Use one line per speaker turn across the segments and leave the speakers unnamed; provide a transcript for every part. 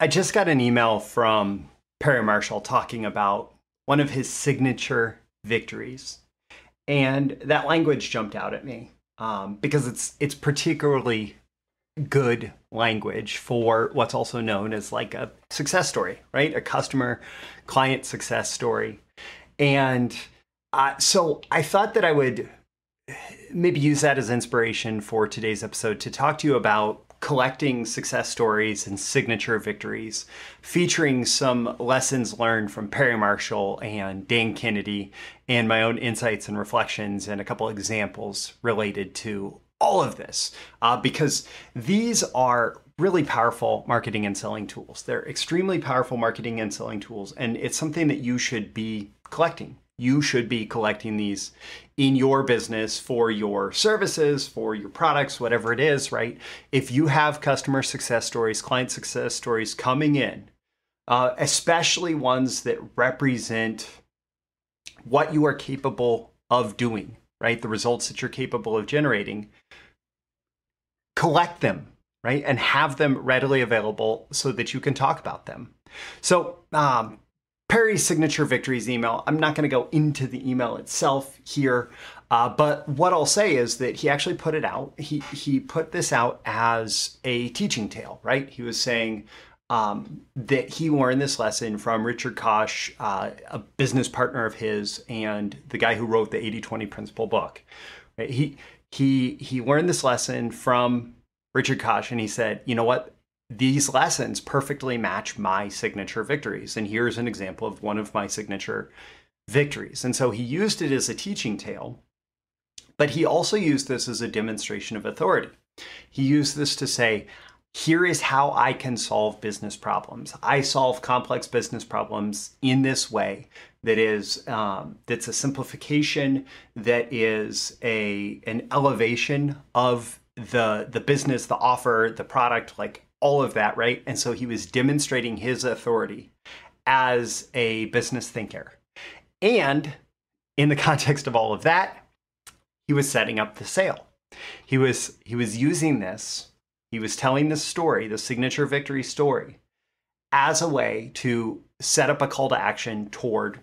I just got an email from Perry Marshall talking about one of his signature victories. And that language jumped out at me um, because it's it's particularly good language for what's also known as like a success story, right? A customer client success story. And uh, so I thought that I would maybe use that as inspiration for today's episode to talk to you about collecting success stories and signature victories, featuring some lessons learned from Perry Marshall and Dan Kennedy, and my own insights and reflections, and a couple examples related to all of this, uh, because these are really powerful marketing and selling tools. They're extremely powerful marketing and selling tools, and it's something that you should be collecting you should be collecting these in your business for your services, for your products, whatever it is, right? If you have customer success stories, client success stories coming in, uh, especially ones that represent what you are capable of doing, right? The results that you're capable of generating, collect them, right? And have them readily available so that you can talk about them. So, um, Perry's signature victories email. I'm not going to go into the email itself here, uh, but what I'll say is that he actually put it out. He he put this out as a teaching tale, right? He was saying um, that he learned this lesson from Richard Koch, uh, a business partner of his, and the guy who wrote the 80-20 principle book. Right? He he he learned this lesson from Richard Koch, and he said, you know what? These lessons perfectly match my signature victories. And here's an example of one of my signature victories. And so he used it as a teaching tale, but he also used this as a demonstration of authority. He used this to say, here is how I can solve business problems. I solve complex business problems in this way that is um, that's a simplification that is a an elevation of the the business, the offer, the product, like all of that, right? And so he was demonstrating his authority as a business thinker. And in the context of all of that, he was setting up the sale. He was he was using this, he was telling this story, the signature victory story, as a way to set up a call to action toward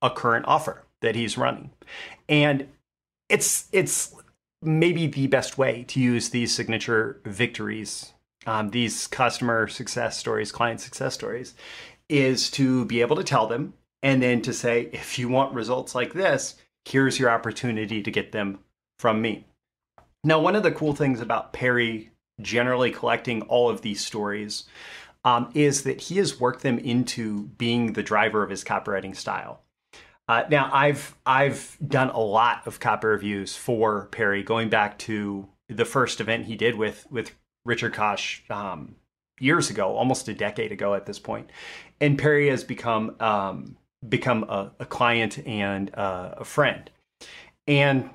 a current offer that he's running. And it's it's maybe the best way to use these signature victories um, these customer success stories, client success stories, is to be able to tell them and then to say, if you want results like this, here's your opportunity to get them from me. Now, one of the cool things about Perry generally collecting all of these stories um, is that he has worked them into being the driver of his copywriting style. Uh, now, I've I've done a lot of copy reviews for Perry, going back to the first event he did with with Richard Koch um, years ago, almost a decade ago at this point, and Perry has become um, become a, a, client and uh, a friend. And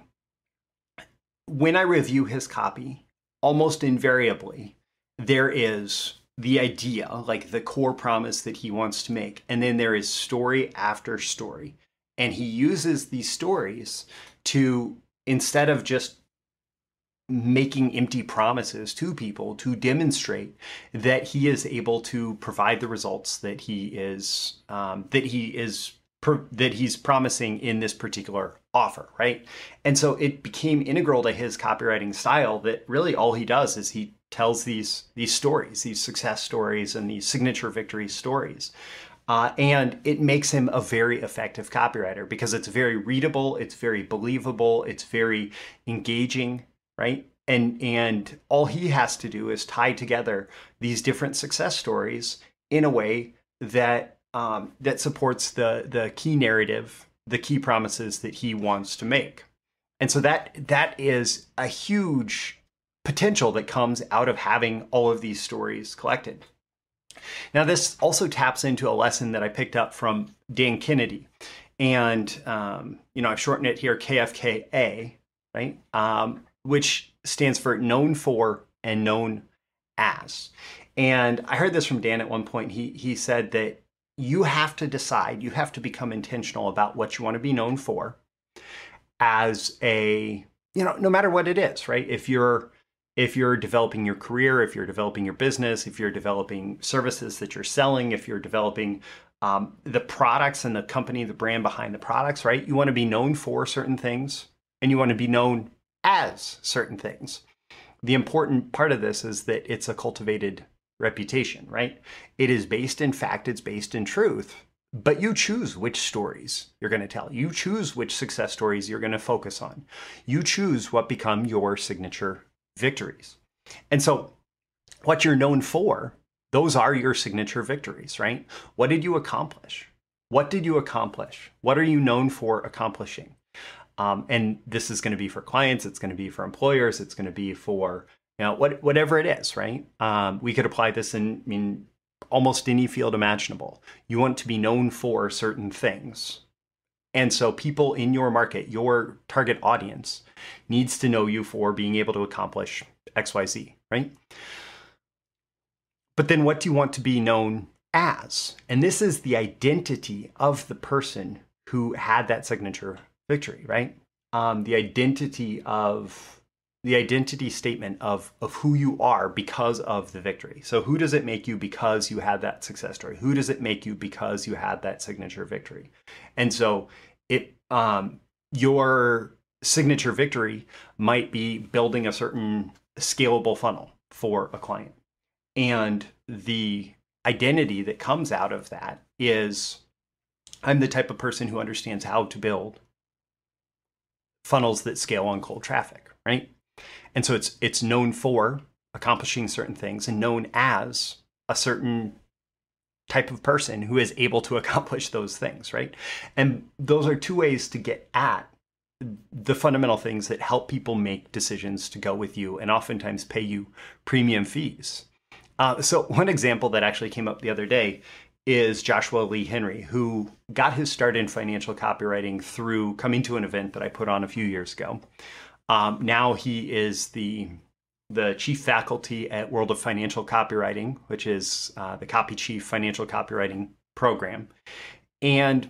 when I review his copy, almost invariably there is the idea, like the core promise that he wants to make, and then there is story after story, and he uses these stories to instead of just making empty promises to people to demonstrate that he is able to provide the results that he is um, that he is that he's promising in this particular offer right? And so it became integral to his copywriting style that really all he does is he tells these these stories these success stories and these signature victory stories. Uh, and it makes him a very effective copywriter because it's very readable, it's very believable, it's very engaging, right? And and all he has to do is tie together these different success stories in a way that um, that supports the the key narrative, the key promises that he wants to make. And so that that is a huge potential that comes out of having all of these stories collected. Now, this also taps into a lesson that I picked up from Dan Kennedy. And, um, you know, I've shortened it here KFKA, right? Um, which stands for known for and known as. And I heard this from Dan at one point. He he said that you have to decide, you have to become intentional about what you want to be known for as a, you know, no matter what it is, right? If you're if you're developing your career, if you're developing your business, if you're developing services that you're selling, if you're developing um, the products and the company, the brand behind the products, right? You want to be known for certain things and you want to be known as certain things. The important part of this is that it's a cultivated reputation, right? It is based in fact, it's based in truth, but you choose which stories you're going to tell. You choose which success stories you're going to focus on. You choose what become your signature victories. And so, what you're known for those are your signature victories, right? What did you accomplish? What did you accomplish? What are you known for accomplishing? Um, and this is going to be for clients, it's going to be for employers, it's going to be for you know what, whatever it is, right? Um, we could apply this in, in almost any field imaginable. You want to be known for certain things. And so people in your market, your target audience, needs to know you for being able to accomplish XYZ, right? But then what do you want to be known as? And this is the identity of the person who had that signature victory, right? Um, the identity of the identity statement of of who you are because of the victory. So who does it make you because you had that success story? Who does it make you because you had that signature victory? And so it um, your signature victory might be building a certain scalable funnel for a client and the identity that comes out of that is I'm the type of person who understands how to build funnels that scale on cold traffic, right? And so it's it's known for accomplishing certain things and known as a certain type of person who is able to accomplish those things, right? And those are two ways to get at the fundamental things that help people make decisions to go with you and oftentimes pay you premium fees. Uh, so one example that actually came up the other day is Joshua Lee Henry, who got his start in financial copywriting through coming to an event that I put on a few years ago. Um, now he is the the chief faculty at World of Financial Copywriting, which is uh, the Copy Chief Financial Copywriting program. And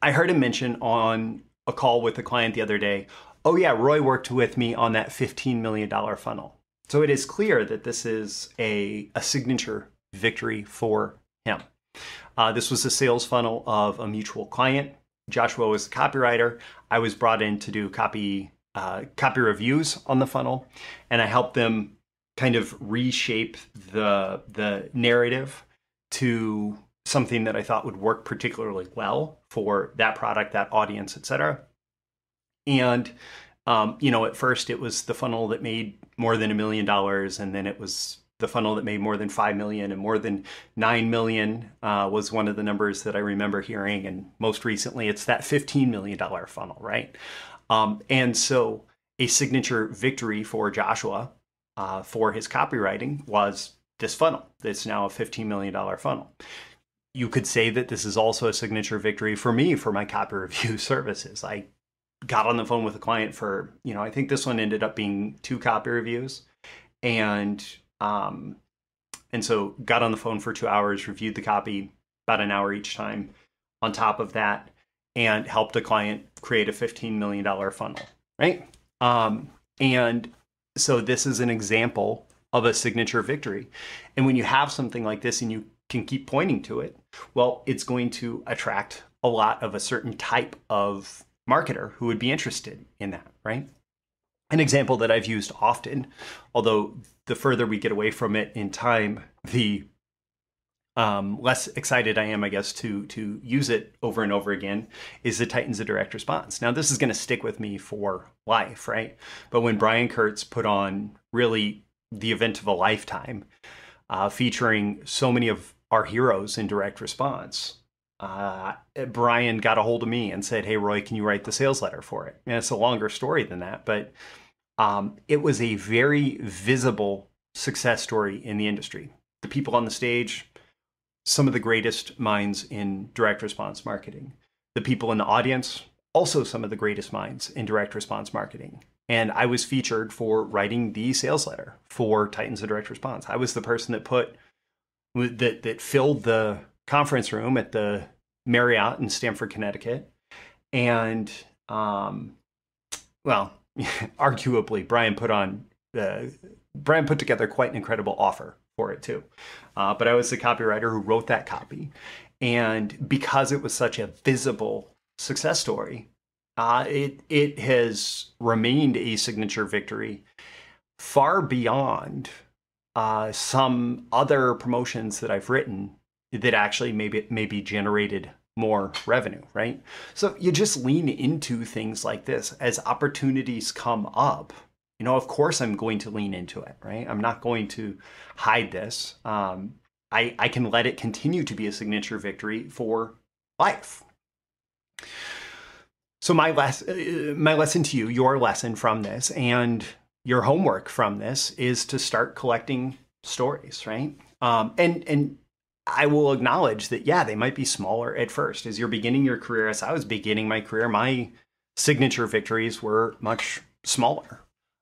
I heard him mention on a call with a client the other day, oh yeah, Roy worked with me on that $15 million funnel. So it is clear that this is a, a signature victory for him. Uh, this was the sales funnel of a mutual client. Joshua was the copywriter. I was brought in to do copy uh, copy reviews on the funnel, and I helped them kind of reshape the the narrative to something that I thought would work particularly well for that product, that audience, etc. And um, you know, at first it was the funnel that made more than a million dollars, and then it was the funnel that made more than five million and more than nine million uh, was one of the numbers that I remember hearing. And most recently, it's that fifteen million dollar funnel, right? Um, and so, a signature victory for Joshua uh, for his copywriting was this funnel. It's now a fifteen million dollar funnel. You could say that this is also a signature victory for me for my copy review services. I got on the phone with a client for, you know, I think this one ended up being two copy reviews. And um and so got on the phone for 2 hours, reviewed the copy about an hour each time on top of that and helped a client create a 15 million dollar funnel, right? Um and so this is an example of a signature victory. And when you have something like this and you can keep pointing to it, well, it's going to attract a lot of a certain type of marketer who would be interested in that, right? An example that I've used often, although the further we get away from it in time, the um, less excited I am, I guess, to to use it over and over again, is the Titans of Direct Response. Now, this is going to stick with me for life, right? But when Brian Kurtz put on really the event of a lifetime, uh, featuring so many of our heroes in direct response, uh, Brian got a hold of me and said, "Hey, Roy, can you write the sales letter for it?" And it's a longer story than that, but um, it was a very visible success story in the industry. The people on the stage, some of the greatest minds in direct response marketing. The people in the audience, also some of the greatest minds in direct response marketing. And I was featured for writing the sales letter for Titans of Direct Response. I was the person that put that that filled the conference room at the Marriott in Stamford, Connecticut. And, um, well, arguably, Brian put on uh, Brian put together quite an incredible offer for it too. Uh, but I was the copywriter who wrote that copy, and because it was such a visible success story, uh, it it has remained a signature victory far beyond uh, some other promotions that I've written that actually maybe maybe generated more revenue, right? So you just lean into things like this as opportunities come up. You know, of course, I'm going to lean into it, right? I'm not going to hide this. Um, I, I can let it continue to be a signature victory for life. So my less, uh, my lesson to you, your lesson from this, and your homework from this is to start collecting stories, right? Um, and and I will acknowledge that, yeah, they might be smaller at first. As you're beginning your career, as I was beginning my career, my signature victories were much smaller.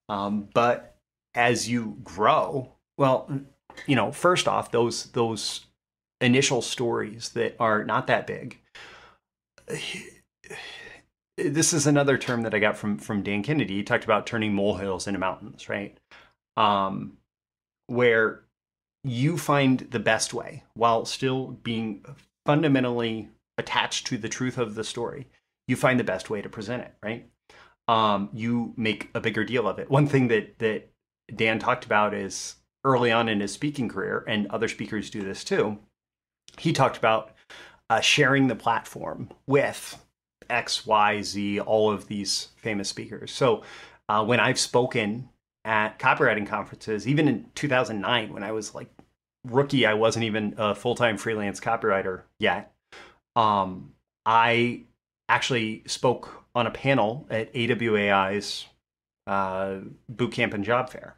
Um, but as you grow, well, you know, first off, those those initial stories that are not that big. This is another term that I got from from Dan Kennedy. He talked about turning molehills into mountains, right? Um, where you find the best way while still being fundamentally attached to the truth of the story. You find the best way to present it, right? Um, you make a bigger deal of it. One thing that that Dan talked about is early on in his speaking career, and other speakers do this too. He talked about uh, sharing the platform with X, Y, Z, all of these famous speakers. So uh, when I've spoken at copywriting conferences, even in 2009, when I was like rookie, I wasn't even a full time freelance copywriter yet. Um, I actually spoke on a panel at AWAI's uh, bootcamp and job fair.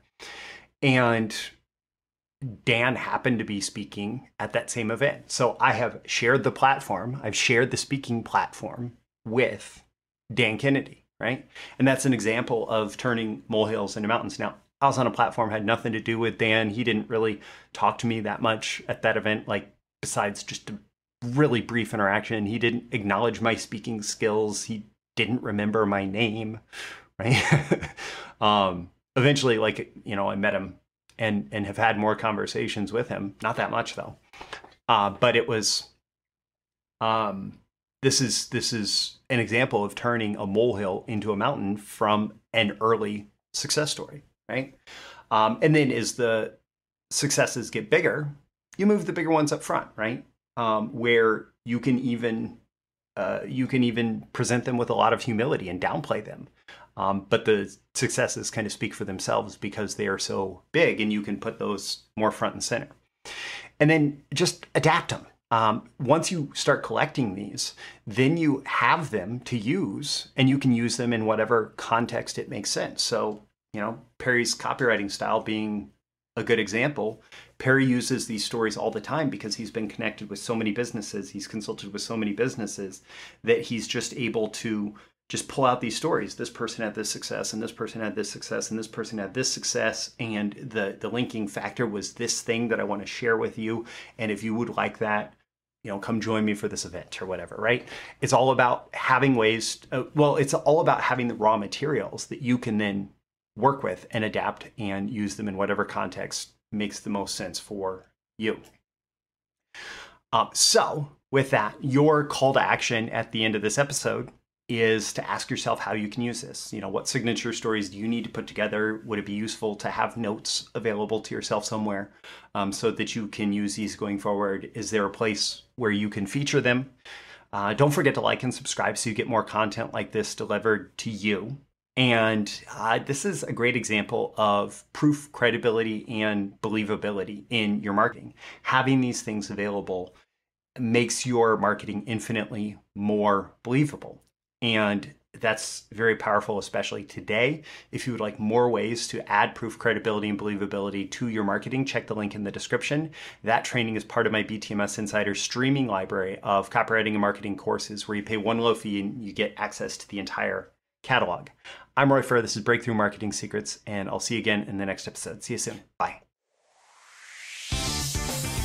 And Dan happened to be speaking at that same event. So I have shared the platform, I've shared the speaking platform with Dan Kennedy, right? And that's an example of turning molehills into mountains. Now, I was on a platform had nothing to do with Dan. He didn't really talk to me that much at that event, like besides just a really brief interaction. He didn't acknowledge my speaking skills. He didn't remember my name, right? um, eventually, like you know, I met him and and have had more conversations with him. Not that much though, uh, but it was. Um, this is this is an example of turning a molehill into a mountain from an early success story right? Um, and then as the successes get bigger, you move the bigger ones up front, right? Um, where you can even uh, you can even present them with a lot of humility and downplay them. Um, but the successes kind of speak for themselves because they are so big, and you can put those more front and center. And then just adapt them. Um, once you start collecting these, then you have them to use, and you can use them in whatever context it makes sense. So you know, Perry's copywriting style being a good example. Perry uses these stories all the time because he's been connected with so many businesses, he's consulted with so many businesses that he's just able to just pull out these stories. This person had this success, and this person had this success, and this person had this success, and the the linking factor was this thing that I want to share with you. And if you would like that, you know, come join me for this event or whatever, right? It's all about having ways. Uh, well, it's all about having the raw materials that you can then work with and adapt and use them in whatever context makes the most sense for you. Um, so, with that, your call to action at the end of this episode is to ask yourself how you can use this. You know, what signature stories do you need to put together? Would it be useful to have notes available to yourself somewhere um, so that you can use these going forward? Is there a place where you can feature them? Uh, don't forget to like and subscribe so you get more content like this delivered to you. And uh, this is a great example of proof, credibility, and believability in your marketing. Having these things available makes your marketing infinitely more believable. And that's very powerful, especially today. If you would like more ways to add proof, credibility, and believability to your marketing, check the link in the description. That training is part of my BTMS Insider streaming library of copywriting and marketing courses where you pay one low fee and you get access to the entire catalog. I'm Roy Furr. This is Breakthrough Marketing Secrets, and I'll see you again in the next episode. See you soon. Bye.